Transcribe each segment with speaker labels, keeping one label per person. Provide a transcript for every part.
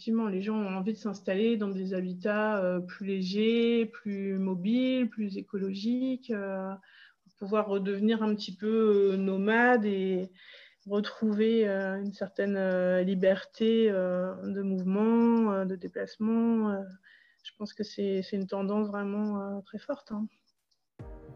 Speaker 1: effectivement, les gens ont envie de s'installer dans des habitats plus légers, plus mobiles, plus écologiques, pour pouvoir redevenir un petit peu nomade et retrouver une certaine liberté de mouvement, de déplacement. je pense que c'est une tendance vraiment très forte. Hein.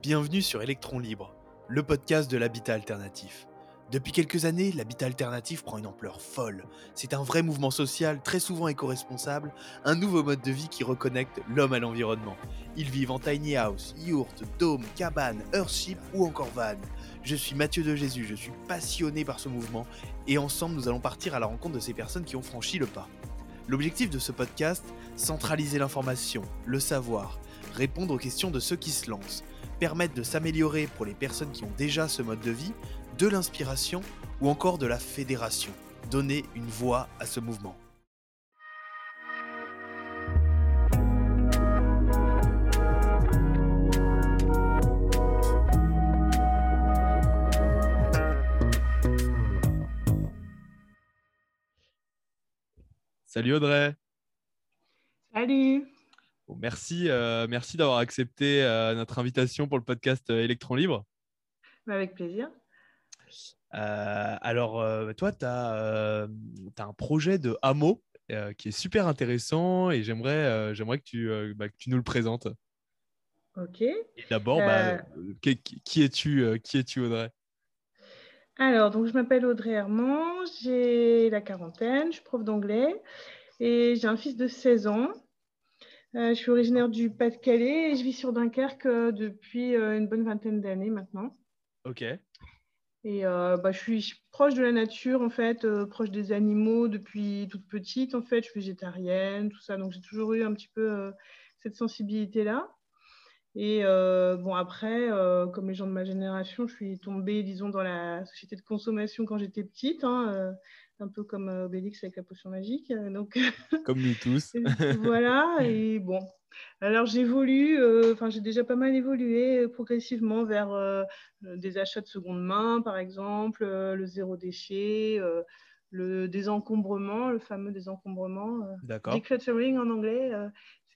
Speaker 2: Bienvenue sur Electron Libre, le podcast de l'habitat alternatif. Depuis quelques années, l'habitat alternatif prend une ampleur folle. C'est un vrai mouvement social, très souvent éco-responsable, un nouveau mode de vie qui reconnecte l'homme à l'environnement. Ils vivent en tiny house, yurt, dôme, cabane, earthship ou encore van. Je suis Mathieu de Jésus, je suis passionné par ce mouvement et ensemble nous allons partir à la rencontre de ces personnes qui ont franchi le pas. L'objectif de ce podcast, centraliser l'information, le savoir, répondre aux questions de ceux qui se lancent, permettre de s'améliorer pour les personnes qui ont déjà ce mode de vie, de l'inspiration ou encore de la fédération. Donner une voix à ce mouvement. Salut Audrey.
Speaker 1: Salut.
Speaker 2: merci euh, merci d'avoir accepté euh, notre invitation pour le podcast euh, Électron Libre.
Speaker 1: Avec plaisir.
Speaker 2: Euh, alors, euh, toi, tu as, euh, un projet de hameau qui est super intéressant et j'aimerais j'aimerais que, tu bah, que tu nous le présentes.
Speaker 1: Ok.
Speaker 2: D'abord, bah, qui, qui es-tu qui es-tu, Audrey?
Speaker 1: Alors, donc, je m'appelle Audrey Hermand, j'ai la quarantaine, je suis prof d'anglais et j'ai un fils de 16 ans. je suis originaire du Pas-de-Calais et je vis sur Dunkerque depuis une bonne vingtaine d'années maintenant.
Speaker 2: Ok.
Speaker 1: Et euh, bah, je suis proche de la nature, en fait, euh, proche des animaux depuis toute petite, en fait. Je suis végétarienne, tout ça. Donc, j'ai toujours eu un petit peu euh, cette sensibilité-là. Et bon, après, comme les gens de ma génération, je suis tombée, disons, dans la société de consommation quand j'étais petite, hein, un peu comme Obélix avec la potion magique. Donc...
Speaker 2: Comme nous tous.
Speaker 1: voilà, et bon, alors j'évolue, euh, enfin j'ai déjà pas mal évolué euh, progressivement vers euh, des achats de seconde main, par exemple, le zéro déchet, le désencombrement, le fameux désencombrement, decluttering en anglais.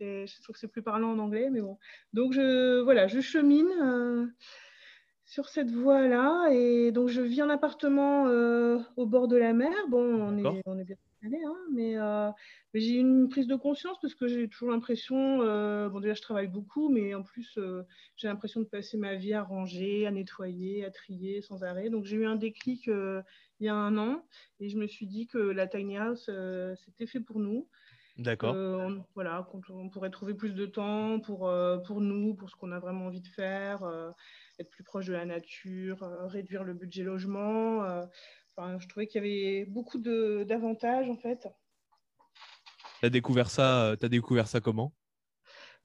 Speaker 1: je trouve que c'est plus parlant en anglais, mais bon. Donc je voilà, je chemine sur cette voie-là et donc je vis en appartement au bord de la mer. Bon, on est, on est bien Hein, euh, mais, j'ai eu une prise de conscience parce que j'ai toujours l'impression, euh, bon déjà je travaille beaucoup, mais en plus euh, j'ai l'impression de passer ma vie à ranger, à nettoyer, à trier sans arrêt. Donc j'ai eu un déclic il y a un an et je me suis dit que la tiny house c'était fait pour nous.
Speaker 2: D'accord.
Speaker 1: voilà, on pourrait trouver plus de temps pour, pour nous, pour ce qu'on a vraiment envie de faire, être plus proche de la nature, réduire le budget logement je trouvais qu'il y avait beaucoup d'avantages en fait.
Speaker 2: Tu as découvert ça, euh, as découvert ça comment?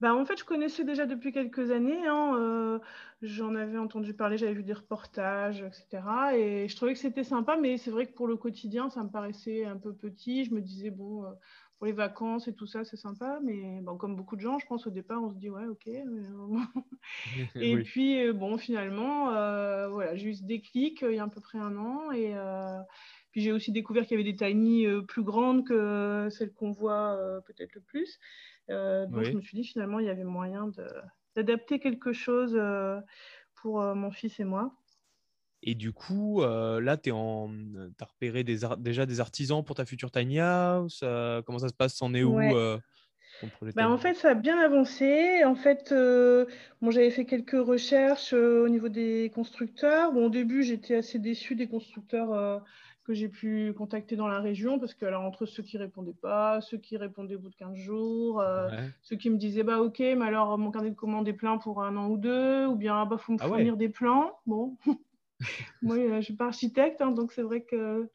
Speaker 1: Bah, en fait, je connaissais déjà depuis quelques années. Hein, euh, j'en avais entendu parler, j'avais vu des reportages, etc. Et je trouvais que c'était sympa, mais c'est vrai que pour le quotidien, ça me paraissait un peu petit. Je me disais, bon, euh, pour les vacances et tout ça, c'est sympa. Mais bon, comme beaucoup de gens, je pense au départ, on se dit, ouais, ok. et puis, euh, bon, finalement, voilà, j'ai eu ce déclic il y a à peu près un an. Et puis, j'ai aussi découvert qu'il y avait des tiny plus grandes que celles qu'on voit peut-être le plus. Euh, donc, je me suis dit finalement, il y avait moyen d'adapter quelque chose euh, pour euh, mon fils et moi.
Speaker 2: Et du coup, là, tu as repéré des déjà des artisans pour ta future tiny house Comment ça se passe? C'en est où
Speaker 1: ben, en fait, ça a bien avancé. En fait, bon, j'avais fait quelques recherches au niveau des constructeurs. Bon, au début, j'étais assez déçue des constructeurs que j'ai pu contacter dans la région, parce que alors, entre ceux qui répondaient pas, ceux qui répondaient au bout de 15 jours, euh, ceux qui me disaient bah ok, mais alors mon carnet de commandes est plein pour un an ou deux, ou bien ah, bah faut me ah fournir des plans. Bon, moi je suis pas architecte, hein, donc c'est vrai que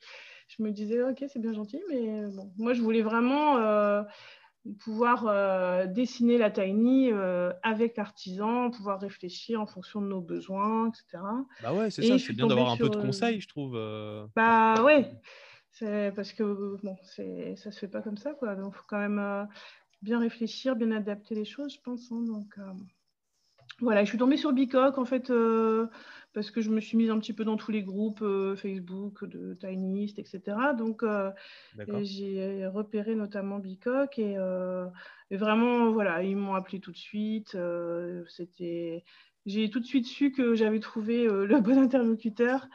Speaker 1: je me disais ok c'est bien gentil, mais bon, moi je voulais vraiment euh, pouvoir euh, dessiner la tiny euh, avec l'artisan, pouvoir réfléchir en fonction de nos besoins, etc.
Speaker 2: Bah ouais, c'est ça, c'est bien d'avoir un peu de euh, conseils, je trouve.
Speaker 1: Bah ouais, c'est parce que bon, c'est ça se fait pas comme ça, quoi. Donc, il faut quand même bien réfléchir, bien adapter les choses, je pense. Hein, donc, voilà, je suis tombée sur Bicoque en fait parce que je me suis mise un petit peu dans tous les groupes Facebook de Tinist, etc. Donc j'ai repéré notamment et, et, vraiment voilà, ils m'ont appelé tout de suite. C'était, j'ai tout de suite su que j'avais trouvé le bon interlocuteur.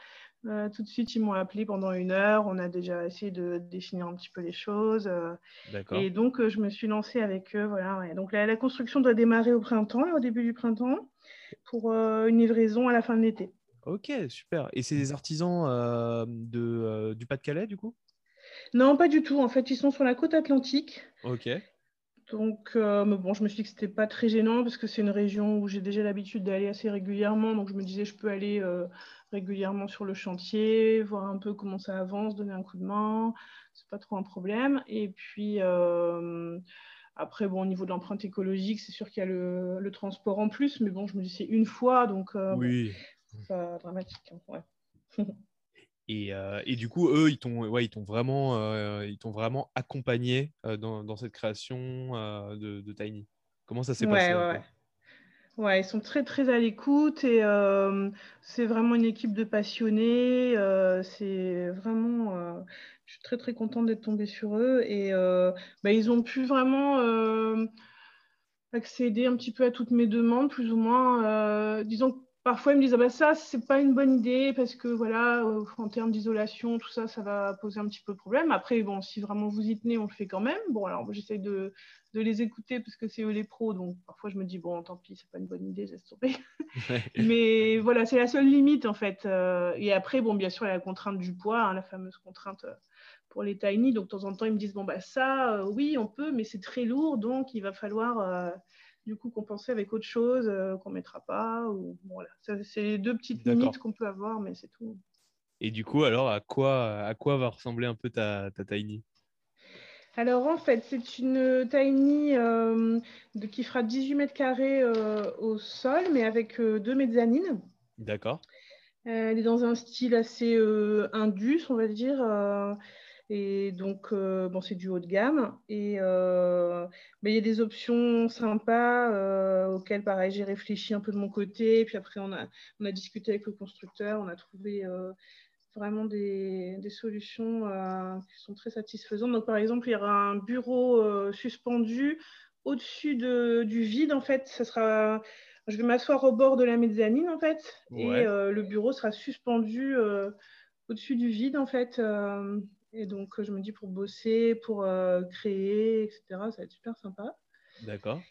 Speaker 1: Euh, tout de suite, ils m'ont appelé pendant une heure. On a déjà essayé de définir un petit peu les choses. Euh, et donc, euh, je me suis lancée avec eux. Voilà, Donc, la, construction doit démarrer au printemps, au début du printemps, pour une livraison à la fin de l'été.
Speaker 2: Ok, super. Et c'est des artisans de, du Pas-de-Calais, du coup?
Speaker 1: Non, pas du tout. En fait, ils sont sur la côte atlantique.
Speaker 2: Ok.
Speaker 1: Donc, bon, je me suis dit que c'était pas très gênant parce que c'est une région où j'ai déjà l'habitude d'aller assez régulièrement. Donc, je me disais, je peux aller régulièrement sur le chantier, voir un peu comment ça avance, donner un coup de main. C'est pas trop un problème. Et puis euh, après, bon, au niveau de l'empreinte écologique, c'est sûr qu'il y a le, transport en plus, mais bon, je me dis c'est une fois, donc euh,
Speaker 2: oui.
Speaker 1: pas dramatique. Hein,
Speaker 2: et, euh, et, du coup, eux, ils t'ont ouais, vraiment, ils vraiment accompagné dans, dans, cette création de, de, Tiny. Comment ça s'est passé
Speaker 1: ouais, Ouais, ils sont très très à l'écoute et euh, c'est vraiment une équipe de passionnés. Euh, c'est vraiment, euh, je suis très très contente d'être tombée sur eux et bah, ils ont pu vraiment accéder un petit peu à toutes mes demandes, plus ou moins. disons parfois ils me disent ah bah ça c'est pas une bonne idée parce que voilà en termes d'isolation tout ça ça va poser un petit peu de problème après bon si vraiment vous y tenez on le fait quand même bon alors j'essaie de, de les écouter parce que c'est eux les pros. Donc parfois je me dis, bon, tant pis, c'est pas une bonne idée, laisse tomber. Mais voilà, c'est la seule limite en fait. Euh, et après, bon, bien sûr, il y a la contrainte du poids, hein, la fameuse contrainte euh, pour les tiny. Donc de temps en temps, ils me disent, bon, bah ça, euh, oui, on peut, mais c'est très lourd, donc il va falloir. Du coup, compenser avec autre chose qu'on ne mettra pas. Ou, voilà. C'est les deux petites limites qu'on peut avoir, mais c'est tout.
Speaker 2: Et du coup, alors, à quoi, à quoi va ressembler un peu ta, ta tiny?
Speaker 1: Alors en fait, c'est une tiny euh, qui fera 18 mètres carrés euh, au sol, mais avec euh, deux mezzanines.
Speaker 2: D'accord.
Speaker 1: elle est dans un style assez indus, on va dire. Et donc, bon, c'est du haut de gamme. Et mais il y a des options sympas auxquelles, pareil, j'ai réfléchi un peu de mon côté. Puis après, on a, on a discuté avec le constructeur, on a trouvé vraiment des, solutions euh, qui sont très satisfaisantes. Donc, par exemple, il y aura un bureau euh, suspendu au-dessus de, du vide, en fait. Ça sera, je vais m'asseoir au bord de la mezzanine, en fait, et euh, le bureau sera suspendu au-dessus du vide, en fait. Et donc, je me dis pour bosser, pour créer, etc., ça va être super sympa.
Speaker 2: D'accord.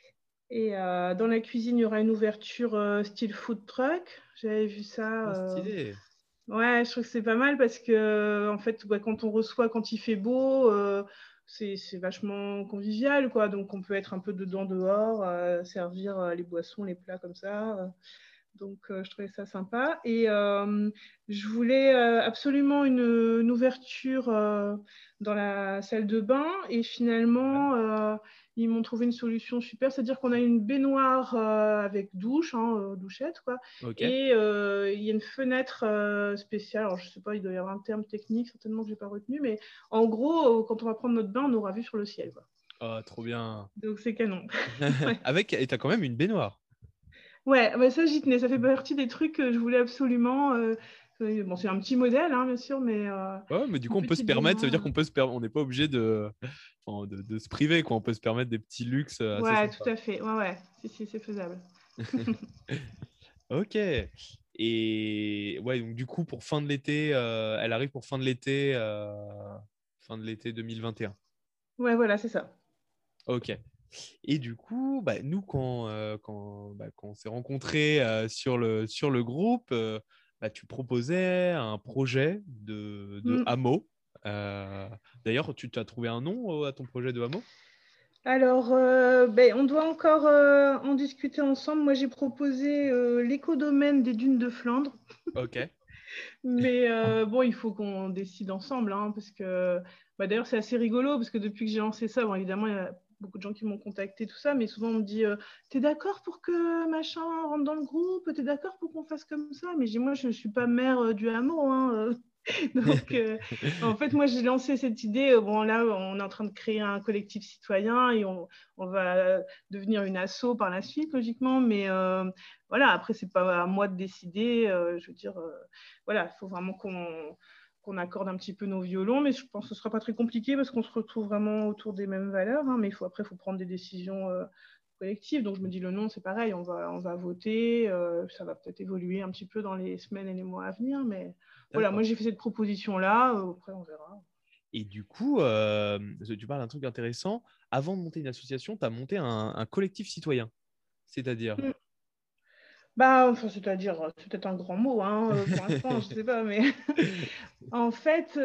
Speaker 1: Et dans la cuisine, il y aura une ouverture style food truck. J'avais vu ça.
Speaker 2: Oh, stylé.
Speaker 1: Ouais, je trouve que c'est pas mal parce que en fait, quand on reçoit quand il fait beau, euh, c'est vachement convivial, quoi. Donc on peut être un peu dedans dehors, euh, servir euh, les boissons, les plats comme ça. Donc je trouvais ça sympa. Et je voulais absolument une, ouverture dans la salle de bain. Et finalement, ils m'ont trouvé une solution super, c'est-à-dire qu'on a une baignoire euh, avec douche, hein, euh, douchette, quoi. Et euh, il y a une fenêtre spéciale. Alors, je sais pas, il doit y avoir un terme technique, certainement que j'ai pas retenu, mais en gros, quand on va prendre notre bain, on aura vu sur le ciel, quoi.
Speaker 2: Oh, trop bien.
Speaker 1: Donc, c'est canon.
Speaker 2: avec, et tu as quand même une baignoire.
Speaker 1: Ouais, bah ça, j'y tenais. Ça fait partie des trucs que je voulais absolument. Bon, c'est un petit modèle, hein, bien sûr, mais.
Speaker 2: ouais, mais du coup, on peut se permettre. Ça veut dire qu'on peut se. On n'est pas obligé de de, se priver, quoi. On peut se permettre des petits luxes.
Speaker 1: Euh, ouais, tout à fait. Ouais, ouais. Si, si, c'est faisable.
Speaker 2: ok. Et ouais, donc du coup, pour fin de l'été, euh, elle arrive pour fin de l'été, euh, fin de l'été 2021.
Speaker 1: Ouais, voilà, c'est ça.
Speaker 2: Ok. Et du coup, bah, nous, quand, quand, bah, quand, on s'est rencontrés sur, le, sur le groupe, bah, tu proposais un projet de, de mm. hameau. Euh, d'ailleurs, tu as trouvé un nom euh, à ton projet de hameau?
Speaker 1: Alors, euh, ben, on doit encore en discuter ensemble. Moi, j'ai proposé l'écodomaine des dunes de Flandre.
Speaker 2: Ok.
Speaker 1: Mais bon, il faut qu'on décide ensemble, hein, parce que bah, d'ailleurs, c'est assez rigolo, parce que depuis que j'ai lancé ça, bon, évidemment, il y a beaucoup de gens qui m'ont contacté, tout ça, mais souvent on me dit T'es d'accord pour que machin rentre dans le groupe? T'es d'accord pour qu'on fasse comme ça? Mais moi, je ne suis pas mère du hameau. Hein, Donc, euh, en fait, moi, j'ai lancé cette idée. Bon, là, on est en train de créer un collectif citoyen et on, va devenir une asso par la suite, logiquement. Mais euh, voilà, après, c'est pas à moi de décider. Euh, je veux dire, voilà, il faut vraiment qu'on accorde un petit peu nos violons, mais je pense que ce ne sera pas très compliqué parce qu'on se retrouve vraiment autour des mêmes valeurs. Hein, mais il faut, après, il faut prendre des décisions collectives. Donc, je me dis, le nom, c'est pareil, on va, on va voter. ça va peut-être évoluer un petit peu dans les semaines et les mois à venir, mais voilà, moi j'ai fait cette proposition-là, euh, après on verra.
Speaker 2: Et du coup, euh, tu parles d'un truc intéressant. Avant de monter une association, tu as monté un, collectif citoyen. C'est-à-dire mm.
Speaker 1: Bah, enfin, c'est-à-dire, c'est peut-être un grand mot, hein, euh, pour l'instant, je ne sais pas, mais en fait,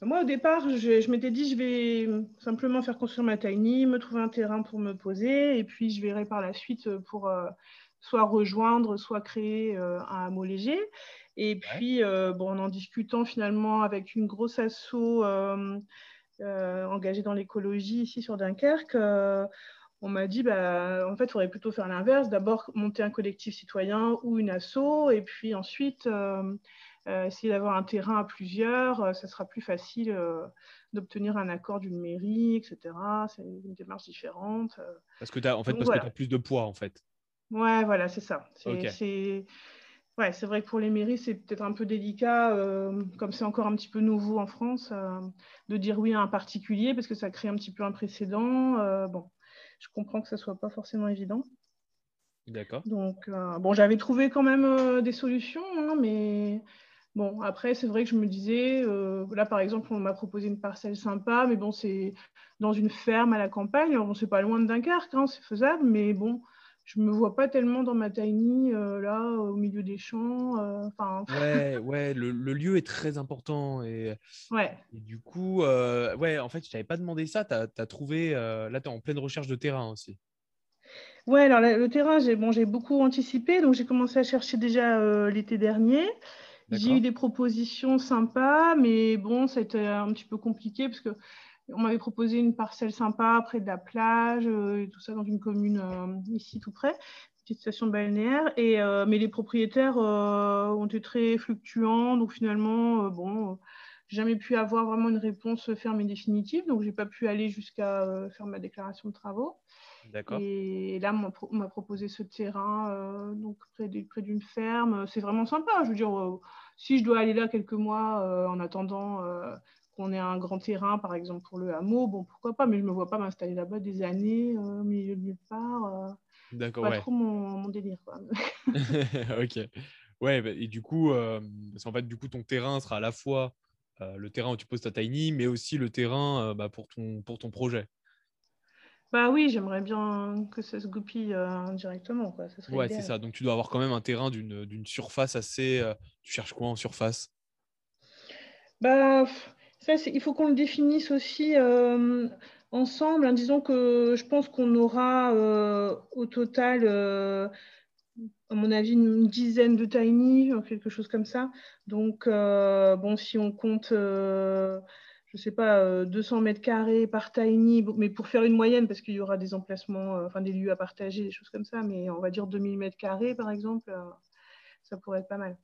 Speaker 1: moi au départ, je, je m'étais dit, je vais simplement faire construire ma tiny, me trouver un terrain pour me poser, et puis je verrai par la suite pour soit rejoindre, soit créer un hameau léger. Et puis, euh, bon, en discutant finalement avec une grosse asso euh, euh, engagée dans l'écologie ici sur Dunkerque, on m'a dit, bah, en fait, il faudrait plutôt faire l'inverse. D'abord, monter un collectif citoyen ou une asso, et puis ensuite, essayer d'avoir un terrain à plusieurs. ça sera plus facile d'obtenir un accord d'une mairie, etc. C'est une démarche différente.
Speaker 2: Parce que tu as, en fait, parce que as plus de poids, en fait.
Speaker 1: Ouais, voilà, c'est ça. C'est Ouais, vrai que pour les mairies, c'est peut-être un peu délicat, euh, comme c'est encore un petit peu nouveau en France, euh, de dire oui à un particulier, parce que ça crée un petit peu un précédent. Euh, bon, je comprends que ce ne soit pas forcément évident.
Speaker 2: D'accord.
Speaker 1: Donc, bon, j'avais trouvé quand même des solutions, hein, mais bon, après, c'est vrai que je me disais, là, par exemple, on m'a proposé une parcelle sympa, mais bon, c'est dans une ferme à la campagne. On c'est pas loin de Dunkerque, hein, c'est faisable, mais bon, je me vois pas tellement dans ma tiny euh, là au milieu des champs. Euh,
Speaker 2: ouais, ouais, le, le, lieu est très important et,
Speaker 1: ouais.
Speaker 2: Et du coup, euh, ouais, en fait, je t'avais pas demandé ça. Tu as, trouvé là, tu es en pleine recherche de terrain aussi.
Speaker 1: Ouais, alors le terrain, j'ai bon, j'ai beaucoup anticipé, donc j'ai commencé à chercher déjà l'été dernier. J'ai eu des propositions sympas, mais bon, c'était un petit peu compliqué parce que on m'avait proposé une parcelle sympa près de la plage, euh, et tout ça dans une commune euh, ici tout près, petite station balnéaire. Et, euh, mais les propriétaires ont été très fluctuants, donc finalement, bon, jamais pu avoir vraiment une réponse ferme et définitive, donc j'ai pas pu aller jusqu'à faire ma déclaration de travaux.
Speaker 2: D'accord.
Speaker 1: Et là, on m'a proposé ce terrain donc près d'une ferme. C'est vraiment sympa. Je veux dire, si je dois aller là quelques mois en attendant qu'on ait un grand terrain, par exemple pour le hameau, bon, pourquoi pas, mais je ne me vois pas m'installer là-bas des années euh, au milieu de nulle part. Euh,
Speaker 2: D'accord,
Speaker 1: pas
Speaker 2: ouais.
Speaker 1: trop mon, délire.
Speaker 2: ok. Ouais, bah, et du coup, euh, en fait, du coup, ton terrain sera à la fois le terrain où tu poses ta tiny, mais aussi le terrain bah, pour, ton, pour ton projet.
Speaker 1: Bah oui, j'aimerais bien que ça se goupille directement. Quoi. Ça
Speaker 2: ouais, c'est ça. Donc tu dois avoir quand même un terrain d'une surface assez. tu cherches quoi en surface?
Speaker 1: Bah, il faut qu'on le définisse aussi euh, ensemble. Hein. Disons que je pense qu'on aura euh, au total, euh, à mon avis, une dizaine de tiny, quelque chose comme ça. Donc, bon, si on compte, je ne sais pas, 200 mètres carrés par tiny, mais pour faire une moyenne, parce qu'il y aura des emplacements, enfin des lieux à partager, des choses comme ça, mais on va dire 2000 mètres carrés, par exemple, ça pourrait être pas mal.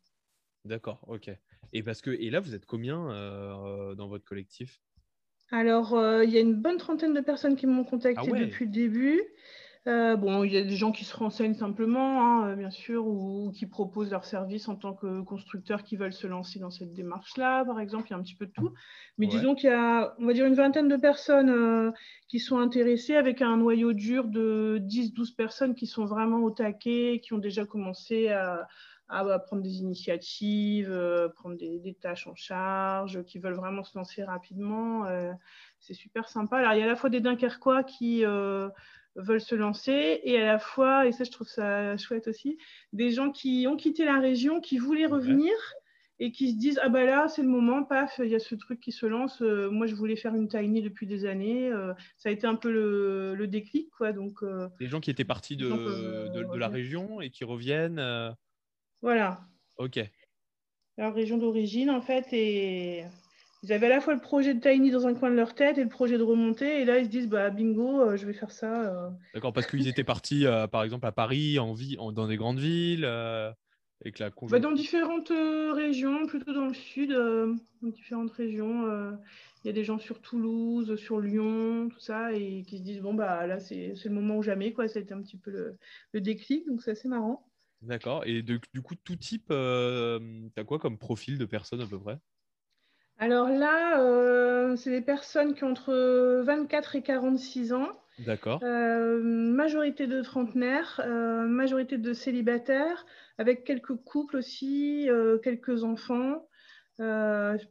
Speaker 2: D'accord, ok. Et parce que et là, vous êtes combien euh, dans votre collectif?
Speaker 1: Alors, euh, il y a une bonne trentaine de personnes qui m'ont contacté ah depuis le début. Euh, bon, il y a des gens qui se renseignent simplement, hein, bien sûr, ou, qui proposent leurs services en tant que constructeurs qui veulent se lancer dans cette démarche-là, par exemple. Il y a un petit peu de tout. Mais disons qu'il y a, on va dire, une vingtaine de personnes qui sont intéressées avec un noyau dur de 10-12 personnes qui sont vraiment au taquet, qui ont déjà commencé à, à, prendre des initiatives, euh, prendre des, tâches en charge, qui veulent vraiment se lancer rapidement. Euh, c'est super sympa. Alors, il y a à la fois des Dunkerquois qui euh, veulent se lancer et à la fois, et ça je trouve ça chouette aussi, des gens qui ont quitté la région, qui voulaient revenir et qui se disent ah bah là c'est le moment paf il y a ce truc qui se lance moi je voulais faire une tiny depuis des années ça a été un peu le, déclic quoi donc
Speaker 2: des gens qui étaient partis de, de, la région et qui reviennent
Speaker 1: voilà.
Speaker 2: Ok.
Speaker 1: Leur région d'origine, en fait, et ils avaient à la fois le projet de Tiny dans un coin de leur tête et le projet de remonter, et là ils se disent bah bingo, euh, je vais faire ça. Euh.
Speaker 2: D'accord, parce qu'ils étaient partis, euh, par exemple, à Paris, en vie, dans des grandes villes. avec la
Speaker 1: bah, Dans différentes régions, plutôt dans le sud, dans différentes régions. Il y a des gens sur Toulouse, sur Lyon, tout ça, et qui se disent bon, bah là, c'est le moment ou jamais, quoi. Ça a été un petit peu le, le déclic, donc c'est assez marrant.
Speaker 2: D'accord. Et du coup, tout type, tu as quoi comme profil de personnes à peu près?
Speaker 1: Alors là, c'est des personnes qui ont entre 24 et 46 ans.
Speaker 2: D'accord.
Speaker 1: Euh, majorité de trentenaires, euh, majorité de célibataires, avec quelques couples aussi, euh, quelques enfants.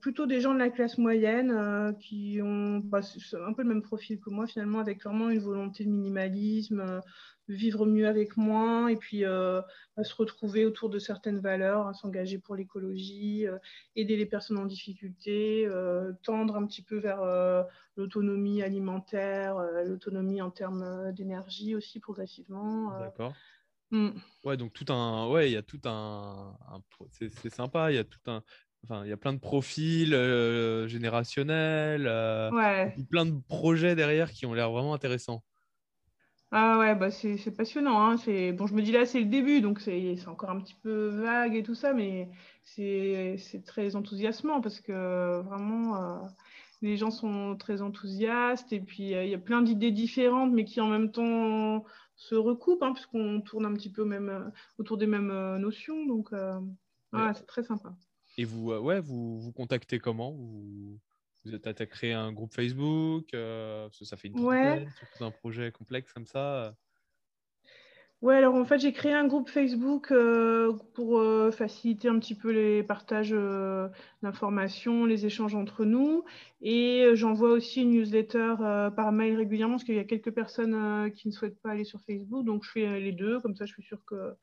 Speaker 1: Plutôt des gens de la classe moyenne qui ont bah, un peu le même profil que moi finalement, avec vraiment une volonté de minimalisme, vivre mieux avec moins et puis euh, à se retrouver autour de certaines valeurs, à s'engager pour l'écologie, euh, aider les personnes en difficulté, euh, tendre un petit peu vers l'autonomie alimentaire, l'autonomie en termes d'énergie aussi progressivement.
Speaker 2: D'accord. Hmm. Ouais, donc tout un, ouais, il y a tout un, c'est sympa, il y a tout un, Enfin, il y a plein de profils générationnels,
Speaker 1: ouais.
Speaker 2: plein de projets derrière qui ont l'air vraiment intéressants.
Speaker 1: Ah ouais, bah c'est passionnant. Hein. Bon, je me dis là, c'est le début, donc c'est encore un petit peu vague et tout ça, mais c'est très enthousiasmant parce que vraiment, euh, les gens sont très enthousiastes et puis euh, il y a plein d'idées différentes, mais qui en même temps se recoupent, hein, puisqu'on tourne un petit peu même, autour des mêmes euh, notions. Donc, c'est très sympa.
Speaker 2: Et vous, ouais, vous, vous contactez comment? Vous as créé un groupe Facebook euh, Ça fait une
Speaker 1: ouais.
Speaker 2: surtout un projet complexe comme ça.
Speaker 1: Ouais, alors en fait, j'ai créé un groupe Facebook euh, pour euh, faciliter un petit peu les partages d'informations, les échanges entre nous. Et j'envoie aussi une newsletter par mail régulièrement parce qu'il y a quelques personnes qui ne souhaitent pas aller sur Facebook. Donc, je fais les deux. Comme ça, je suis sûre que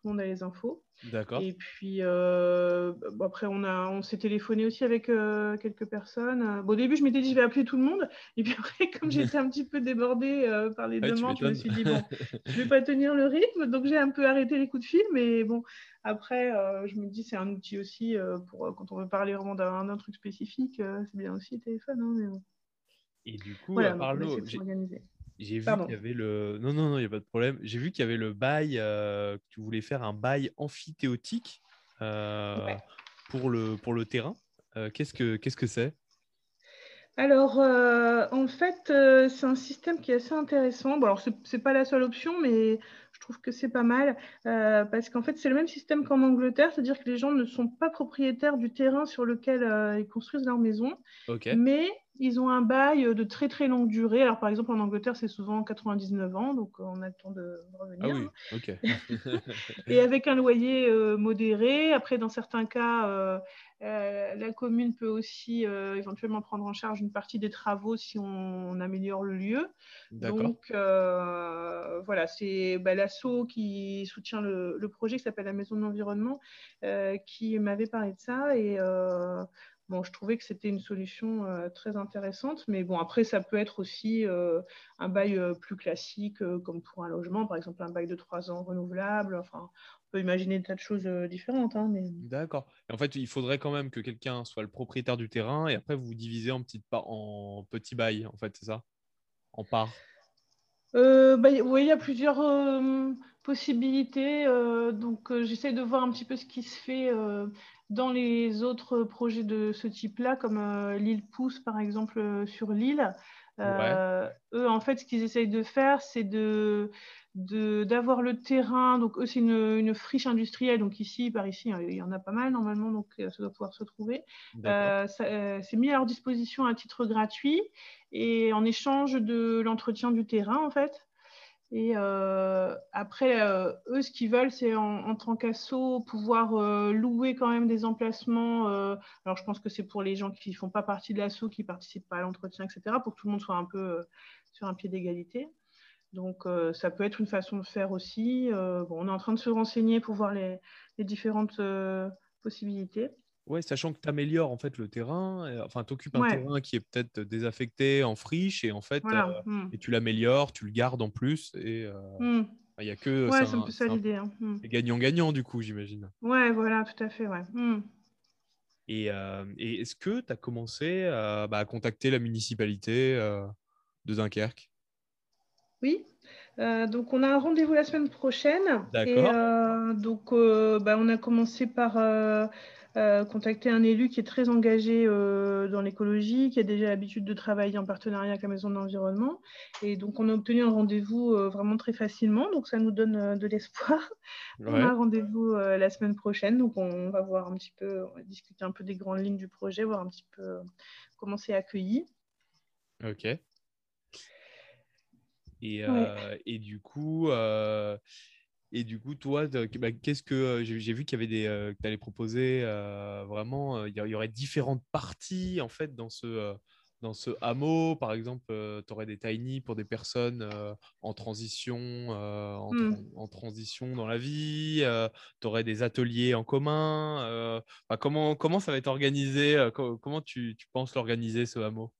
Speaker 1: tout le monde a les infos.
Speaker 2: D'accord.
Speaker 1: Et puis euh, après, on, a, on s'est téléphoné aussi avec euh, quelques personnes. Bon, au début, je m'étais dit, je vais appeler tout le monde. Et puis après, comme j'étais un petit peu débordée euh, par les demandes, je me suis dit, bon, je vais pas tenir le rythme. Donc, j'ai un peu arrêté les coups de fil. Mais bon, après, je me dis, c'est un outil aussi pour quand on veut parler vraiment d'un, truc spécifique. c'est bien aussi le téléphone. Hein, mais bon.
Speaker 2: Et du coup, voilà, parle j'ai vu qu'il y avait le. Non, non, non, il n'y a pas de problème. J'ai vu qu'il y avait le bail, euh, que tu voulais faire un bail amphithéotique euh, pour, le, pour le terrain. Euh, qu'est-ce que qu'est-ce que c'est?
Speaker 1: Alors, en fait, c'est un système qui est assez intéressant. Bon, alors, ce n'est pas la seule option, mais je trouve que c'est pas mal parce qu'en fait, c'est le même système qu'en Angleterre, c'est-à-dire que les gens ne sont pas propriétaires du terrain sur lequel ils construisent leur maison, mais ils ont un bail de très très longue durée. Alors, par exemple, en Angleterre, c'est souvent 99 ans, donc on a le temps de revenir.
Speaker 2: Ah oui, ok.
Speaker 1: et avec un loyer euh, modéré. Après, dans certains cas, euh, euh, la commune peut aussi éventuellement prendre en charge une partie des travaux si on, améliore le lieu. Donc, voilà, c'est bah, l'ASSO qui soutient le, le projet qui s'appelle la Maison de l'Environnement qui m'avait parlé de ça. Et Bon, je trouvais que c'était une solution euh, très intéressante, mais bon, après, ça peut être aussi euh, un bail euh, plus classique, comme pour un logement, par exemple un bail de trois ans renouvelable. Enfin, on peut imaginer des tas de choses différentes. Hein, mais...
Speaker 2: D'accord. En fait, il faudrait quand même que quelqu'un soit le propriétaire du terrain et après, vous vous divisez en, petites en petits bails, en fait, c'est ça? En parts?
Speaker 1: Bah, oui, il y a plusieurs possibilités. donc, j'essaie de voir un petit peu ce qui se fait dans les autres projets de ce type-là, comme euh, l'île Pousse, par exemple, euh, sur l'île, euh, eux, en fait, ce qu'ils essayent de faire, c'est de d'avoir le terrain. Donc, eux, c'est une, friche industrielle. Donc, ici, par ici, il y en a pas mal normalement. Donc, ça doit pouvoir se trouver. c'est mis à leur disposition à titre gratuit et en échange de l'entretien du terrain, en fait. Et euh, après, euh, eux, ce qu'ils veulent, c'est en, tant qu'assaut pouvoir euh, louer quand même des emplacements. alors, je pense que c'est pour les gens qui ne font pas partie de l'assaut, qui ne participent pas à l'entretien, etc., pour que tout le monde soit un peu sur un pied d'égalité. Donc, ça peut être une façon de faire aussi. bon, on est en train de se renseigner pour voir les différentes possibilités.
Speaker 2: Ouais, sachant que tu améliores en fait le terrain, enfin tu occupes un terrain qui est peut-être désaffecté en friche et en fait mmh. et tu l'améliores, tu le gardes en plus et mmh. il y a que
Speaker 1: ouais, c'est un ça l'idée. Hein. Mmh.
Speaker 2: gagnant-gagnant du coup, j'imagine.
Speaker 1: Ouais, voilà, tout à fait, ouais.
Speaker 2: Et, et est-ce que tu as commencé bah, à contacter la municipalité de Dunkerque?
Speaker 1: Oui, euh, donc, on a un rendez-vous la semaine prochaine. Et euh, donc, bah, on a commencé par euh, contacter un élu qui est très engagé euh, dans l'écologie, qui a déjà l'habitude de travailler en partenariat avec la maison de l'environnement. Et donc, on a obtenu un rendez-vous euh, vraiment très facilement. Donc, ça nous donne de l'espoir. On a un rendez-vous la semaine prochaine. Donc, on va voir un petit peu, on va discuter un peu des grandes lignes du projet, voir un petit peu comment c'est accueilli.
Speaker 2: Ok. Et, et du coup, et du coup, toi, bah, qu'est-ce que j'ai vu qu'il y avait des, euh, que tu allais proposer euh, vraiment, il y, aurait différentes parties en fait dans ce, dans ce hameau. Par exemple, tu aurais des tiny pour des personnes en transition, mmh. en, transition dans la vie. tu aurais des ateliers en commun. Bah, comment, comment ça va être organisé Comment tu, tu penses l'organiser ce hameau?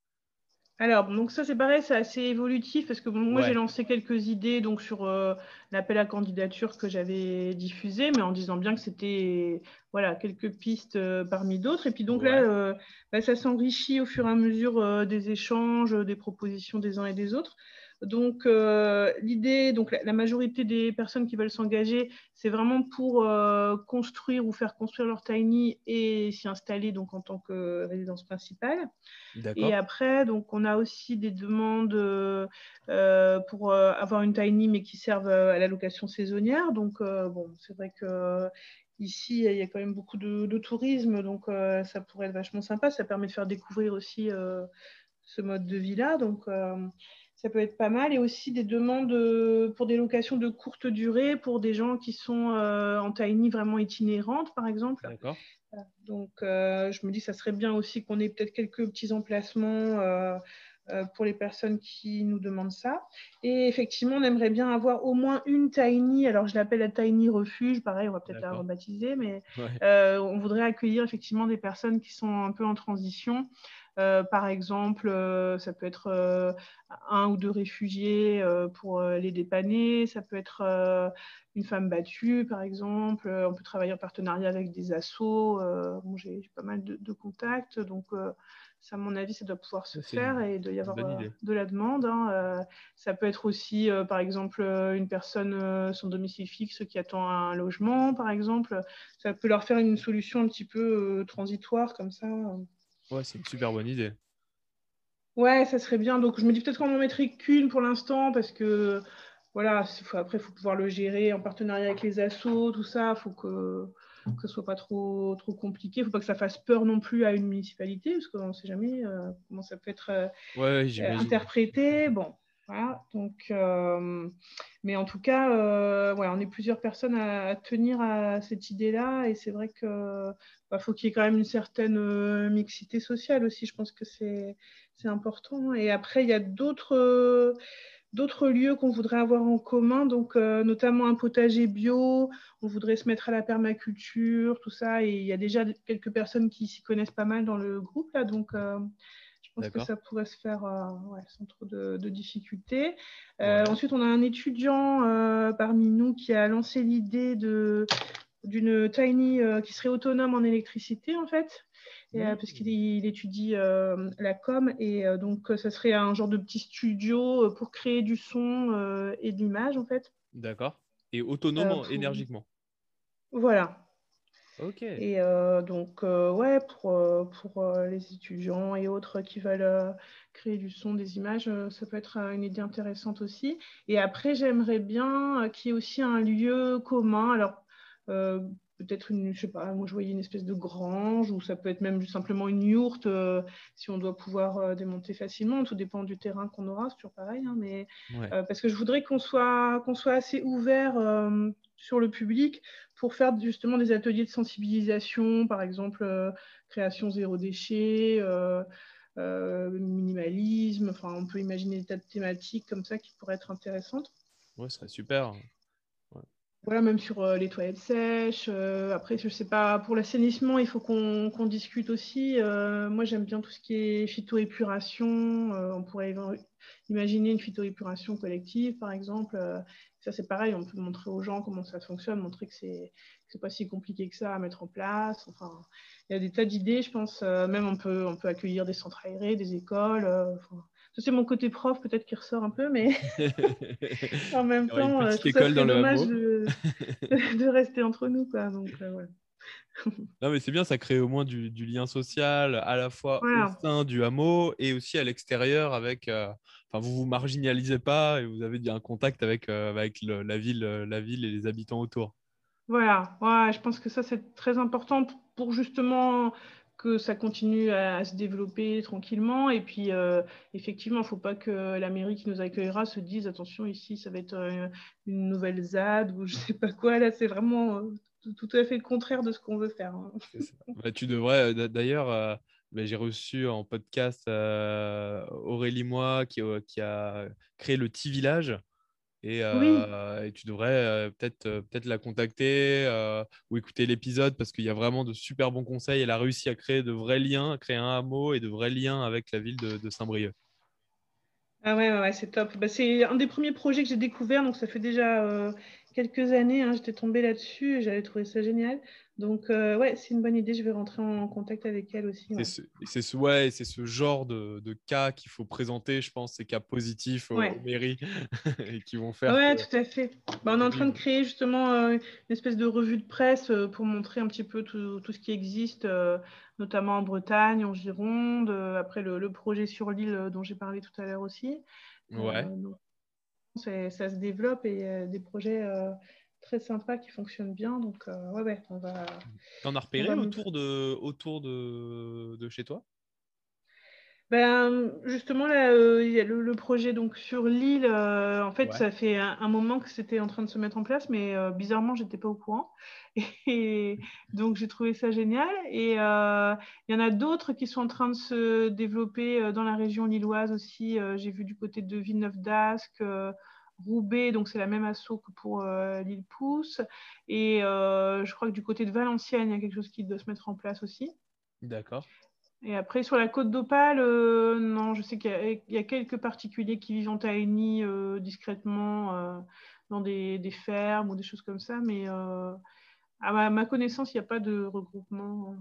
Speaker 1: Alors, donc ça c'est pareil, c'est assez évolutif parce que moi j'ai lancé quelques idées donc sur euh, l'appel à candidature que j'avais diffusé, mais en disant bien que c'était voilà quelques pistes euh, parmi d'autres. Et puis donc là, euh, bah, ça s'enrichit au fur et à mesure des échanges, des propositions des uns et des autres. Donc, euh, l'idée, donc la, majorité des personnes qui veulent s'engager, c'est vraiment pour euh, construire ou faire construire leur tiny et s'y installer donc en tant que résidence principale. Et après, donc on a aussi des demandes euh, pour avoir une tiny mais qui servent à la location saisonnière. Donc, bon, c'est vrai que Ici, il y a quand même beaucoup de, de tourisme, donc ça pourrait être vachement sympa. Ça permet de faire découvrir aussi ce mode de vie-là. Donc, ça peut être pas mal. Et aussi des demandes euh, pour des locations de courte durée pour des gens qui sont euh, en tiny vraiment itinérantes, par exemple. D'accord. Euh, donc, je me dis, ça serait bien aussi qu'on ait peut-être quelques petits emplacements pour les personnes qui nous demandent ça. Et effectivement, on aimerait bien avoir au moins une tiny. Alors, je l'appelle la tiny refuge. Pareil, on va peut-être la rebaptiser, mais on voudrait accueillir effectivement des personnes qui sont un peu en transition. Euh, par exemple, euh, ça peut être euh, un ou deux réfugiés pour les dépanner, ça peut être une femme battue, par exemple. on peut travailler en partenariat avec des assos. J'ai pas mal de, contacts, donc ça, à mon avis, ça doit pouvoir se faire et il doit y avoir de la demande. Hein. ça peut être aussi, par exemple, une personne sans domicile fixe qui attend un logement, par exemple. Ça peut leur faire une solution un petit peu transitoire comme ça.
Speaker 2: Ouais, c'est une super bonne idée.
Speaker 1: Ouais, ça serait bien. Donc, je me dis peut-être qu'on n'en mettrait qu'une pour l'instant parce que, voilà, après, il faut pouvoir le gérer en partenariat avec les assos, tout ça. Il faut que, que ce soit pas trop, trop compliqué. Il ne faut pas que ça fasse peur non plus à une municipalité parce qu'on ne sait jamais euh, comment ça peut être euh, interprété. Bon, donc, euh, mais en tout cas, euh, on est plusieurs personnes à, tenir à cette idée-là, et c'est vrai que bah, faut qu'il y ait quand même une certaine euh, mixité sociale aussi. Je pense que c'est important. Et après, il y a d'autres d'autres lieux qu'on voudrait avoir en commun, donc notamment un potager bio, on voudrait se mettre à la permaculture, tout ça, et il y a déjà quelques personnes qui s'y connaissent pas mal dans le groupe, là, donc je pense que ça pourrait se faire euh, sans trop de, difficultés. Euh, ensuite, on a un étudiant euh, parmi nous qui a lancé l'idée d'une tiny qui serait autonome en électricité, en fait. Mmh. parce qu'il étudie la com et donc ça serait un genre de petit studio pour créer du son et de l'image en fait.
Speaker 2: D'accord. Et autonome énergiquement.
Speaker 1: Voilà, et euh, donc, euh, ouais, pour, euh, pour les étudiants et autres qui veulent créer du son, des images, ça peut être une idée intéressante aussi. Et après, j'aimerais bien qu'il y ait aussi un lieu commun. Alors, peut-être une, je sais pas, moi je voyais une espèce de grange ou ça peut être même simplement une yourte si on doit pouvoir démonter facilement. Tout dépend du terrain qu'on aura, c'est toujours pareil. Hein, mais, parce que je voudrais qu'on soit, qu'on soit assez ouvert sur le public pour faire justement des ateliers de sensibilisation, par exemple euh, création zéro déchet, euh, euh, minimalisme. Enfin, on peut imaginer des tas de thématiques comme ça qui pourraient être intéressantes.
Speaker 2: Ouais, ce serait super.
Speaker 1: Voilà, même sur les toilettes sèches. après, je sais pas, pour l'assainissement, il faut qu'on discute aussi. moi, j'aime bien tout ce qui est phytoépuration. on pourrait imaginer une phytoépuration collective, par exemple. Ça, c'est pareil, on peut montrer aux gens comment ça fonctionne, montrer que c'est n'est pas si compliqué que ça à mettre en place. Enfin, il y a des tas d'idées, je pense. Euh, même on peut, on peut accueillir des centres aérés, des écoles. Euh, c'est mon côté prof peut-être qui ressort un peu, mais en même temps,
Speaker 2: c'est école dans
Speaker 1: dommage de... de, rester entre nous. Quoi. Donc, voilà.
Speaker 2: non, mais c'est bien, ça crée au moins du, lien social à la fois au sein du hameau et aussi à l'extérieur avec. Euh, enfin, vous vous marginalisez pas et vous avez un contact avec, euh, avec la, ville, la ville et les habitants autour.
Speaker 1: Voilà, ouais, je pense que ça c'est très important pour justement que ça continue à, se développer tranquillement. Et puis, euh, effectivement, il ne faut pas que la mairie qui nous accueillera se dise attention, ici, ça va être une nouvelle ZAD ou je ne sais pas quoi. Là, c'est vraiment tout, à fait le contraire de ce qu'on veut faire. Hein.
Speaker 2: Bah, tu devrais, euh, d'ailleurs, euh, bah, j'ai reçu en podcast euh, Aurélie Moi qui, qui, a créé le Petit Village. Et, tu devrais peut-être peut la contacter ou écouter l'épisode parce qu'il y a vraiment de super bons conseils. Elle a réussi à créer de vrais liens, à créer un hameau et de vrais liens avec la ville de, Saint-Brieuc.
Speaker 1: Ah ouais, ouais, c'est top. Bah, c'est un des premiers projets que j'ai découvert, donc ça fait déjà quelques années, hein, j'étais tombée là-dessus et j'avais trouvé ça génial. Donc, euh, ouais, c'est une bonne idée. Je vais rentrer en contact avec elle aussi.
Speaker 2: C'est ce, ouais, c'est ce genre de, de cas qu'il faut présenter, je pense, ces cas positifs aux, mairies et qui vont faire.
Speaker 1: Ouais, tout à fait. Bah, on est en train de créer justement euh, une espèce de revue de presse euh, pour montrer un petit peu tout, tout ce qui existe, notamment en Bretagne, en Gironde. après, le, le projet sur l'île dont j'ai parlé tout à l'heure aussi.
Speaker 2: Ouais
Speaker 1: ça se développe et euh, des projets euh, très sympas qui fonctionnent bien. Donc, euh, ouais, ouais, on va.
Speaker 2: T'en as repéré autour, de, autour de, de chez toi?
Speaker 1: Ben, justement, là, il y a le, projet donc, sur l'île. en fait, ça fait un, moment que c'était en train de se mettre en place, mais bizarrement, je n'étais pas au courant. Et, donc, j'ai trouvé ça génial. Et il y en a d'autres qui sont en train de se développer dans la région lilloise aussi. j'ai vu du côté de Villeneuve-d'Ascq. Roubaix, donc c'est la même asso que pour l'île Pousse. Et je crois que du côté de Valenciennes, il y a quelque chose qui doit se mettre en place aussi.
Speaker 2: D'accord.
Speaker 1: Et après, sur la côte d'Opale, euh, non, je sais qu'il y, a quelques particuliers qui vivent en Tahiti euh, discrètement euh, dans des, fermes ou des choses comme ça, mais à ma, connaissance, il n'y a pas de regroupement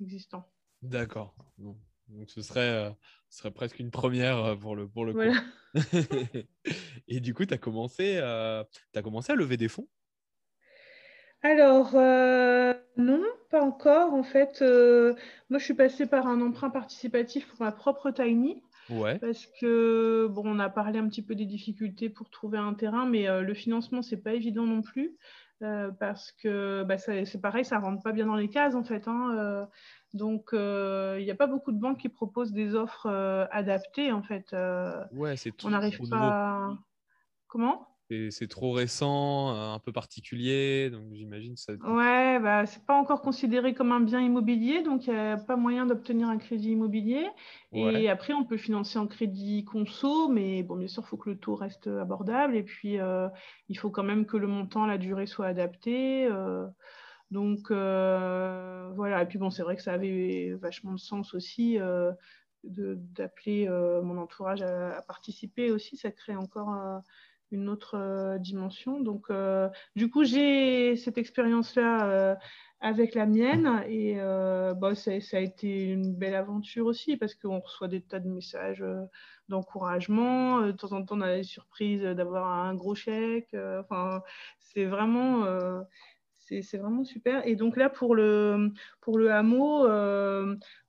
Speaker 1: existant.
Speaker 2: D'accord. Donc ce serait, ce serait presque une première pour le, pour le coup. Et du coup, tu as, commencé, as commencé à lever des fonds?
Speaker 1: Alors, euh, non, pas encore. En fait, euh, moi, je suis passée par un emprunt participatif pour ma propre Tiny.
Speaker 2: Ouais.
Speaker 1: Parce que, bon, on a parlé un petit peu des difficultés pour trouver un terrain, mais euh, le financement, c'est pas évident non plus. parce que bah, c'est pareil, ça rentre pas bien dans les cases, en fait. Hein, donc, il n'y a pas beaucoup de banques qui proposent des offres adaptées, en fait.
Speaker 2: ouais, c'est
Speaker 1: On n'arrive pas. Comment?
Speaker 2: C'est trop récent, euh, un peu particulier, donc j'imagine ça.
Speaker 1: Ouais, bah, c'est pas encore considéré comme un bien immobilier, donc il n'y a pas moyen d'obtenir un crédit immobilier. Et après, on peut financer en crédit conso, mais bon, bien sûr, il faut que le taux reste abordable, et puis euh, il faut quand même que le montant, la durée soit adaptée. Euh. donc voilà, et puis bon, c'est vrai que ça avait vachement de sens aussi. d'appeler mon entourage à, à, participer aussi, ça crée encore une autre euh, dimension. Donc, euh, du coup, j'ai cette expérience-là euh, avec la mienne et bah, ça, a été une belle aventure aussi parce qu'on reçoit des tas de messages d'encouragement. De temps en temps, on a des surprises d'avoir un gros chèque. Enfin, c'est vraiment c'est vraiment super. Et donc là, pour le, pour le hameau,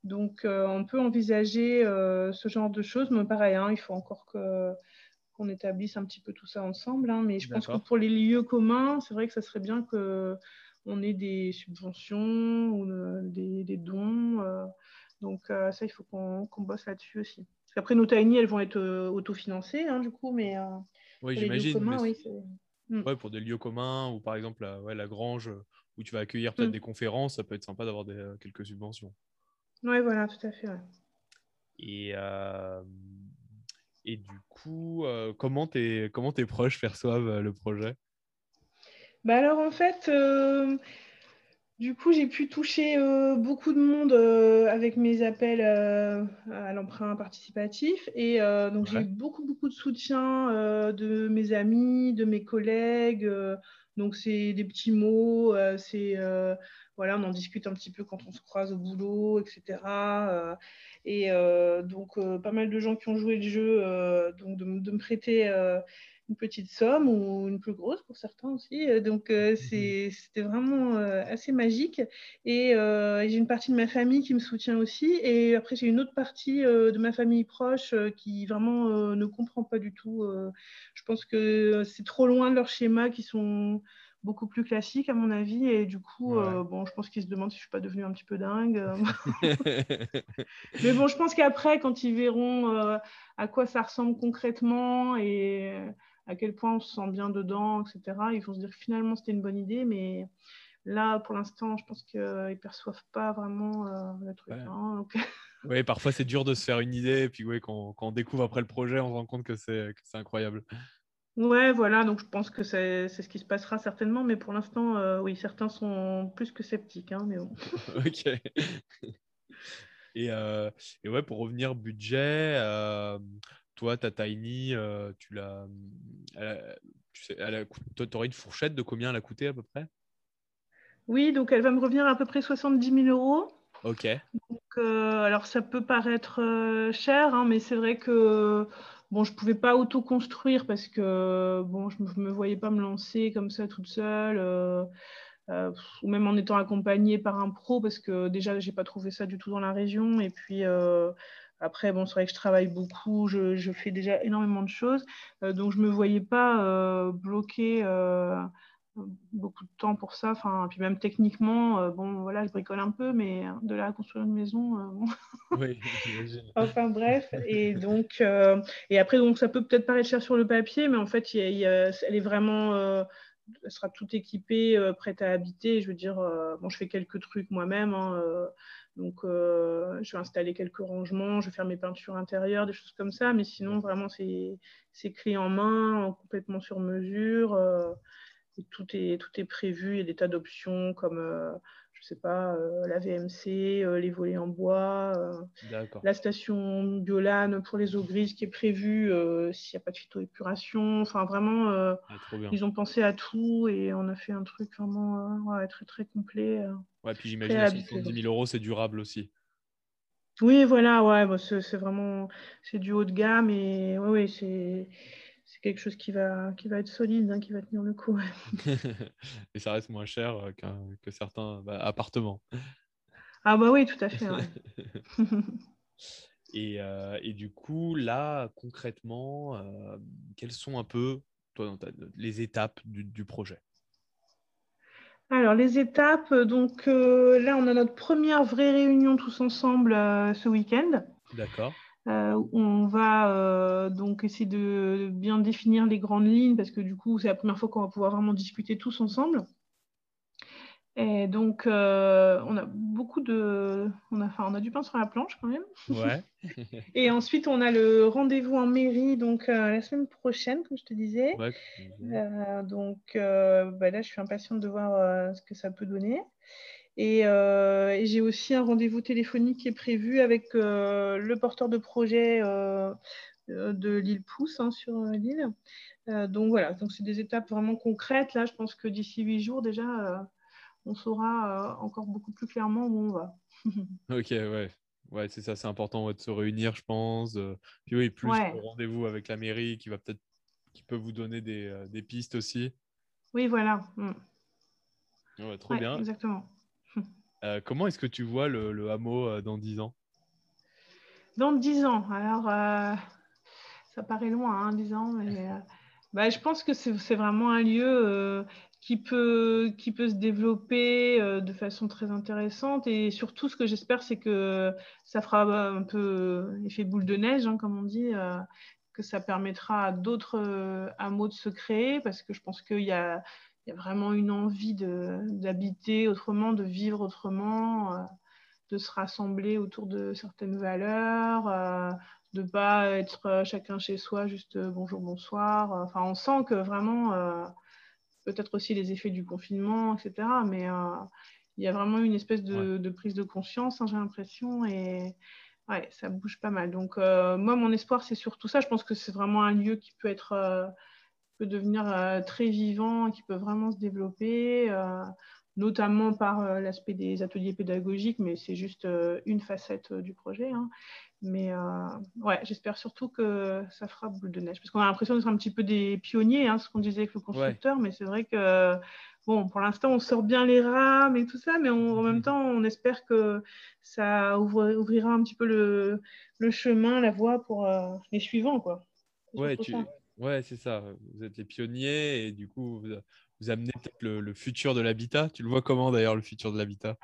Speaker 1: donc, on peut envisager ce genre de choses, mais pareil, hein, il faut encore que, qu'on établisse un petit peu tout ça ensemble. Hein. Mais je pense que pour les lieux communs, c'est vrai que ça serait bien qu'on ait des subventions ou euh, des, dons. Euh. donc euh, ça, il faut qu'on bosse là-dessus aussi. Parce qu'après, nos tiny, elles vont être autofinancées, hein, du coup, mais
Speaker 2: oui, j'imagine. Hmm. Ouais, pour des lieux communs ou par exemple la, ouais, la grange où tu vas accueillir peut-être hmm. des conférences, ça peut être sympa d'avoir quelques subventions.
Speaker 1: Oui, voilà, tout à fait.
Speaker 2: Et et du coup, euh, comment, tes, comment tes proches perçoivent euh, le projet?
Speaker 1: Bah Alors en fait, euh, du coup, j'ai pu toucher beaucoup de monde avec mes appels à l'emprunt participatif. Et donc j'ai eu beaucoup, beaucoup de soutien de mes amis, de mes collègues Donc, c'est des petits mots, c'est voilà, on en discute un petit peu quand on se croise au boulot, etc. et donc, pas mal de gens qui ont joué le jeu, donc de, me prêter une petite somme ou une plus grosse pour certains aussi. Euh, donc, euh, mhm. c'était vraiment euh, assez magique. Et j'ai une partie de ma famille qui me soutient aussi. Et après, j'ai une autre partie de ma famille proche qui vraiment ne comprend pas du tout. je pense que c'est trop loin de leurs schémas qui sont beaucoup plus classiques à mon avis et du coup bon je pense qu'ils se demandent si je suis pas devenue un petit peu dingue mais bon je pense qu'après quand ils verront à quoi ça ressemble concrètement et à quel point on se sent bien dedans, etc. Ils vont se dire que finalement c'était une bonne idée, mais là pour l'instant, je pense qu'ils ne perçoivent pas vraiment euh, le truc. Hein,
Speaker 2: oui, parfois c'est dur de se faire une idée, et puis oui, quand, quand, on découvre après le projet, on se rend compte que c'est incroyable.
Speaker 1: Ouais, voilà, donc je pense que c'est ce qui se passera certainement, mais pour l'instant, euh, oui, certains sont plus que sceptiques, hein, mais bon.
Speaker 2: ok. Et, euh, et, ouais, pour revenir budget, toi, ta Tiny, euh, tu l'as. Tu sais, tu aurais une fourchette de combien elle a coûté à peu près?
Speaker 1: Oui, donc elle va me revenir à peu près 70 000 euros.
Speaker 2: Ok.
Speaker 1: Euh, alors ça peut paraître euh, cher, hein, mais c'est vrai que bon, je ne pouvais pas auto-construire parce que bon, je ne me voyais pas me lancer comme ça toute seule. ou même en étant accompagnée par un pro, parce que déjà, je n'ai pas trouvé ça du tout dans la région. Et puis, après, bon, c'est vrai que je travaille beaucoup, je, fais déjà énormément de choses, euh, donc je ne me voyais pas euh, euh, beaucoup de temps pour ça. Enfin, puis même techniquement, bon, voilà, je bricole un peu, mais de là à construire une maison, bon. Oui, enfin bref, et donc, et après, donc ça peut peut-être paraître cher sur le papier, mais en fait, elle est vraiment elle sera tout équipée, prête à habiter. Je veux dire, bon, je fais quelques trucs moi-même. Hein, donc, euh, je vais installer quelques rangements, je vais faire mes peintures intérieures, des choses comme ça. Mais sinon, vraiment, c'est clé en main, complètement sur mesure. Tout, est, tout est prévu. Il y a des tas d'options comme euh, je sais pas, euh, la VMC, euh, les volets en bois, la station Biolane pour les eaux grises qui est prévue s'il n'y a pas de phytoépuration. Enfin, vraiment, ah, ils ont pensé à tout et on a fait un truc vraiment très, très complet.
Speaker 2: ouais, puis j'imagine à 70 000 euros, c'est durable aussi.
Speaker 1: Oui, voilà, ouais, bah, c'est vraiment c'est du haut de gamme et ouais, ouais c'est c'est quelque chose qui va, qui va être solide, hein, qui va tenir le coup.
Speaker 2: et ça reste moins cher euh, que certains bah, appartements.
Speaker 1: Ah bah oui, tout à fait.
Speaker 2: et, euh, et, du coup, là, concrètement, euh, quelles sont un peu toi, les étapes du, du projet?
Speaker 1: Alors, les étapes, donc là, on a notre première vraie réunion tous ensemble ce week-end.
Speaker 2: D'accord.
Speaker 1: On va euh, donc essayer de bien définir les grandes lignes parce que du coup, c'est la première fois qu'on va pouvoir vraiment discuter tous ensemble. Et donc, euh, on a beaucoup de. On a, enfin, on a du pain sur la planche quand même.
Speaker 2: Ouais.
Speaker 1: et ensuite, on a le rendez-vous en mairie donc la semaine prochaine, comme je te disais. donc, bah, là, je suis impatiente de voir ce que ça peut donner. Euh, et, j'ai aussi un rendez-vous téléphonique qui est prévu avec euh, le porteur de projet euh, de l'île Pousse hein, sur l'île. donc voilà, donc c'est des étapes vraiment concrètes. Là, je pense que d'ici huit jours déjà, on saura encore beaucoup plus clairement où on va.
Speaker 2: ok, ouais. Ouais, c'est ça, c'est important de se réunir, je pense. Puis oui, plus le rendez-vous avec la mairie qui va peut-être qui peut vous donner des, des pistes aussi.
Speaker 1: Oui, voilà.
Speaker 2: Mm. Ouais, trop bien.
Speaker 1: Exactement.
Speaker 2: Euh, comment est-ce que tu vois le, hameau euh, dans 10 ans?
Speaker 1: Dans 10 ans, alors euh, ça paraît loin, hein, 10 ans, mais bah, je pense que c'est vraiment un lieu qui, peut, qui peut se développer de façon très intéressante. Et surtout, ce que j'espère, c'est que ça fera un peu effet boule de neige, hein, comme on dit, que ça permettra à d'autres hameaux de se créer, parce que je pense qu'il y a vraiment une envie d'habiter autrement, de vivre autrement, euh, de se rassembler autour de certaines valeurs, euh, de ne pas être euh, chacun chez soi, juste bonjour, bonsoir. Enfin, on sent que vraiment, peut-être aussi les effets du confinement, etc. Mais il y a vraiment une espèce de, prise de conscience, hein, j'ai l'impression, et ouais, ça bouge pas mal. Donc, moi, mon espoir, c'est surtout ça. Je pense que c'est vraiment un lieu qui peut être peut devenir très vivant, qui peut vraiment se développer notamment par l'aspect des ateliers pédagogiques, mais c'est juste une facette du projet. Hein. Mais ouais, j'espère surtout que ça fera boule de neige, parce qu'on a l'impression d'être un petit peu des pionniers, hein, ce qu'on disait avec le constructeur, mais c'est vrai que bon, pour l'instant, on sort bien les rames et tout ça, mais en même temps, on espère que ça ouvrira un petit peu le, le, chemin, la voie pour les suivants, quoi.
Speaker 2: Ouais, tu... ouais c'est ça. Vous êtes les pionniers et du coup, vous, vous amenez peut-être le, futur de l'habitat. Tu le vois comment d'ailleurs, le futur de l'habitat?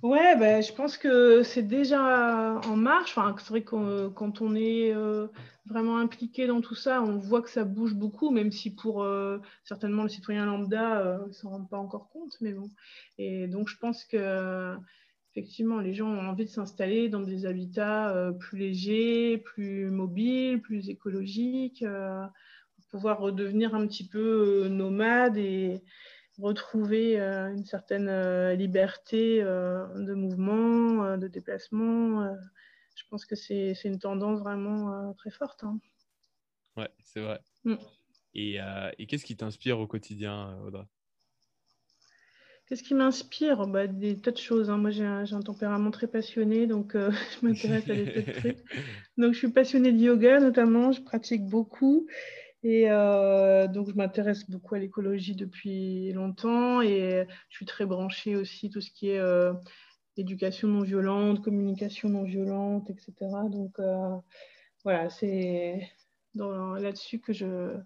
Speaker 1: Ouais, ben, je pense que c'est déjà en marche. Enfin, c'est vrai que quand on est euh, vraiment impliqué dans tout ça, on voit que ça bouge beaucoup, même si pour euh, certainement le citoyen lambda, euh, ne s'en rend pas encore compte. Mais bon. Et donc, je pense que effectivement, les gens ont envie de s'installer dans des habitats plus légers, plus mobiles, plus écologiques pouvoir redevenir un petit peu euh, nomade et retrouver euh, une certaine euh, liberté de mouvement, de déplacement. je pense que c'est une tendance vraiment très forte. Hein.
Speaker 2: Ouais, c'est vrai. Mm. Et, et qu'est-ce qui t'inspire au quotidien, Audrey
Speaker 1: Qu'est-ce qui m'inspire? Bah, Des tas de choses. Hein. Moi, j'ai un, un, tempérament très passionné, donc je m'intéresse à des tas de trucs. Donc, je suis passionnée de yoga, notamment. Je pratique beaucoup. Et euh, donc, je m'intéresse beaucoup à l'écologie depuis longtemps et je suis très branchée aussi tout ce qui est euh, éducation non violente, communication non violente, etc. Donc, euh, voilà, c'est là-dessus que je,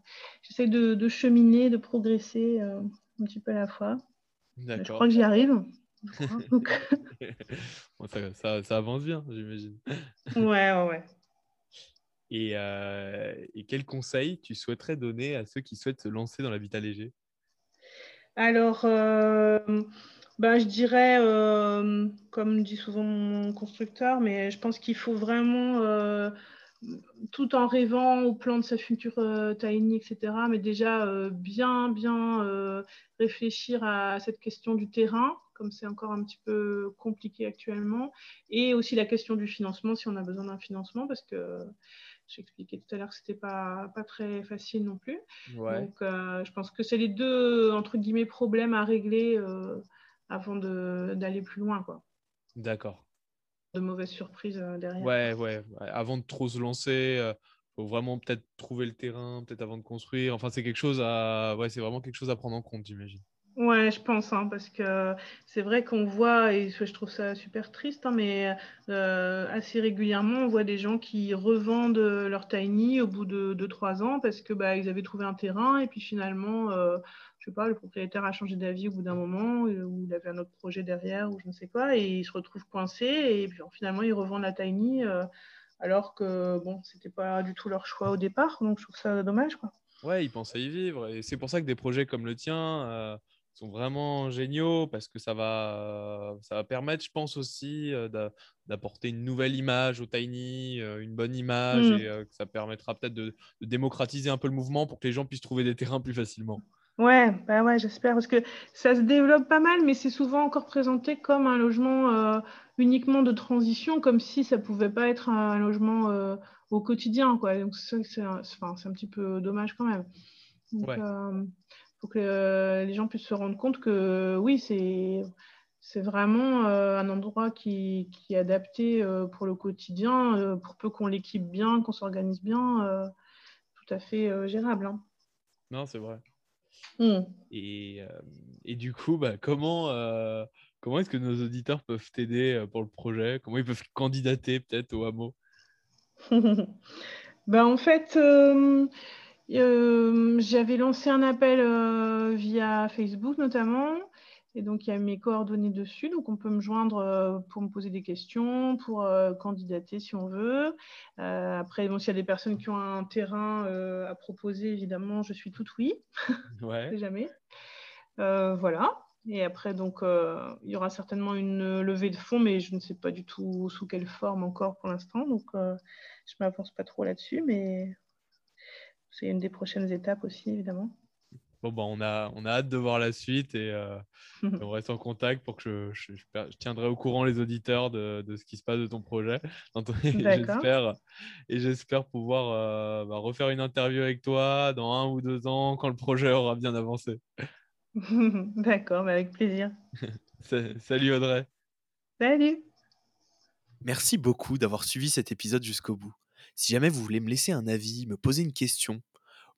Speaker 1: j'essaie de, cheminer, de progresser un petit peu à la fois. Je crois que j'y arrive.
Speaker 2: ça, ça, avance bien, j'imagine.
Speaker 1: Ouais, ouais, ouais.
Speaker 2: Euh, et, quels conseils tu souhaiterais donner à ceux qui souhaitent se lancer dans l'habitat léger
Speaker 1: Alors, euh, ben, je dirais, euh, comme dit souvent mon constructeur, mais je pense qu'il faut vraiment, tout en rêvant au plan de sa future tiny, etc., mais déjà bien, bien réfléchir à cette question du terrain comme c'est encore un petit peu compliqué actuellement, et aussi la question du financement, si on a besoin d'un financement, parce que J'expliquais tout à l'heure que c'était pas, pas très facile non plus. Donc, euh, je pense que c'est les deux, entre guillemets, problèmes à régler euh, avant d'aller plus loin. quoi.
Speaker 2: D'accord.
Speaker 1: De mauvaises surprises euh, derrière.
Speaker 2: Ouais, ouais, Avant de trop se lancer, il faut vraiment peut-être trouver le terrain, peut-être avant de construire. Enfin, c'est quelque chose à... Ouais, c'est vraiment quelque chose à prendre en compte, j'imagine.
Speaker 1: Ouais, je pense, hein, parce que c'est vrai qu'on voit, et je trouve ça super triste, hein, mais euh, assez régulièrement, on voit des gens qui revendent leur tiny au bout de 2-3 ans parce que bah, ils avaient trouvé un terrain et puis finalement, euh, je sais pas, le propriétaire a changé d'avis au bout d'un moment ou il avait un autre projet derrière ou je ne sais quoi et ils se retrouvent coincés et puis finalement ils revendent la tiny euh, alors que bon, c'était pas du tout leur choix au départ, donc je trouve ça dommage, quoi.
Speaker 2: Ouais, ils pensaient y vivre et c'est pour ça que des projets comme le tien sont vraiment géniaux parce que ça va, ça va permettre, je pense aussi, euh, d'apporter une nouvelle image au Tiny, euh, une bonne image, mmh. et euh, que ça permettra peut-être de, démocratiser un peu le mouvement pour que les gens puissent trouver des terrains plus facilement.
Speaker 1: Ouais, bah ouais, j'espère parce que ça se développe pas mal, mais c'est souvent encore présenté comme un logement uniquement de transition, comme si ça pouvait pas être un, logement au quotidien, quoi. Donc c'est un, un, petit peu dommage quand même. ouais faut que euh, les gens puissent se rendre compte que oui, c'est c'est vraiment euh, un endroit qui, qui, est adapté euh, pour le quotidien, pour peu qu'on l'équipe bien, qu'on s'organise bien, tout à fait gérable. Hein.
Speaker 2: Non, c'est vrai. Mmh. Et, et, du coup, bah, comment, comment est-ce que nos auditeurs peuvent t'aider pour le projet? Comment ils peuvent candidater peut-être au hameau?
Speaker 1: Bah, En fait, euh, j'avais lancé un appel euh, via Facebook notamment. Et donc, il y a mes coordonnées dessus. Donc, on peut me joindre euh, pour me poser des questions, pour candidater si on veut. après, bon, s'il y a des personnes qui ont un terrain à proposer, évidemment, je suis toute oui. Ouais. jamais. voilà. Et après, donc, il y aura certainement une levée de fonds, mais je ne sais pas du tout sous quelle forme encore pour l'instant. Donc, je ne m'avance pas trop là-dessus. Mais c'est une des prochaines étapes aussi, évidemment.
Speaker 3: Bon, bah, on, a, on a hâte de voir la suite et on reste en contact pour que je, je, tiendrai au courant les auditeurs de, de, ce qui se passe de ton projet. j'espère, et j'espère pouvoir bah, refaire une interview avec toi dans un ou deux ans quand le projet aura bien avancé.
Speaker 1: D'accord, mais avec plaisir.
Speaker 3: Salut Audrey.
Speaker 1: Salut.
Speaker 2: Merci beaucoup d'avoir suivi cet épisode jusqu'au bout. Si jamais vous voulez me laisser un avis, me poser une question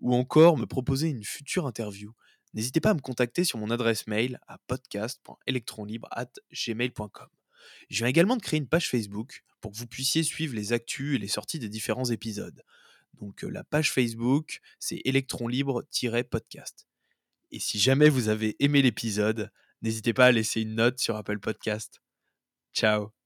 Speaker 2: ou encore me proposer une future interview, n'hésitez pas à me contacter sur mon adresse mail à podcast.electronlibre.gmail.com. Je viens également de créer une page Facebook pour que vous puissiez suivre les actus et les sorties des différents épisodes. Donc euh, la page Facebook, c'est Electron Libre-podcast. Et si jamais vous avez aimé l'épisode, n'hésitez pas à laisser une note sur Apple Podcast. Ciao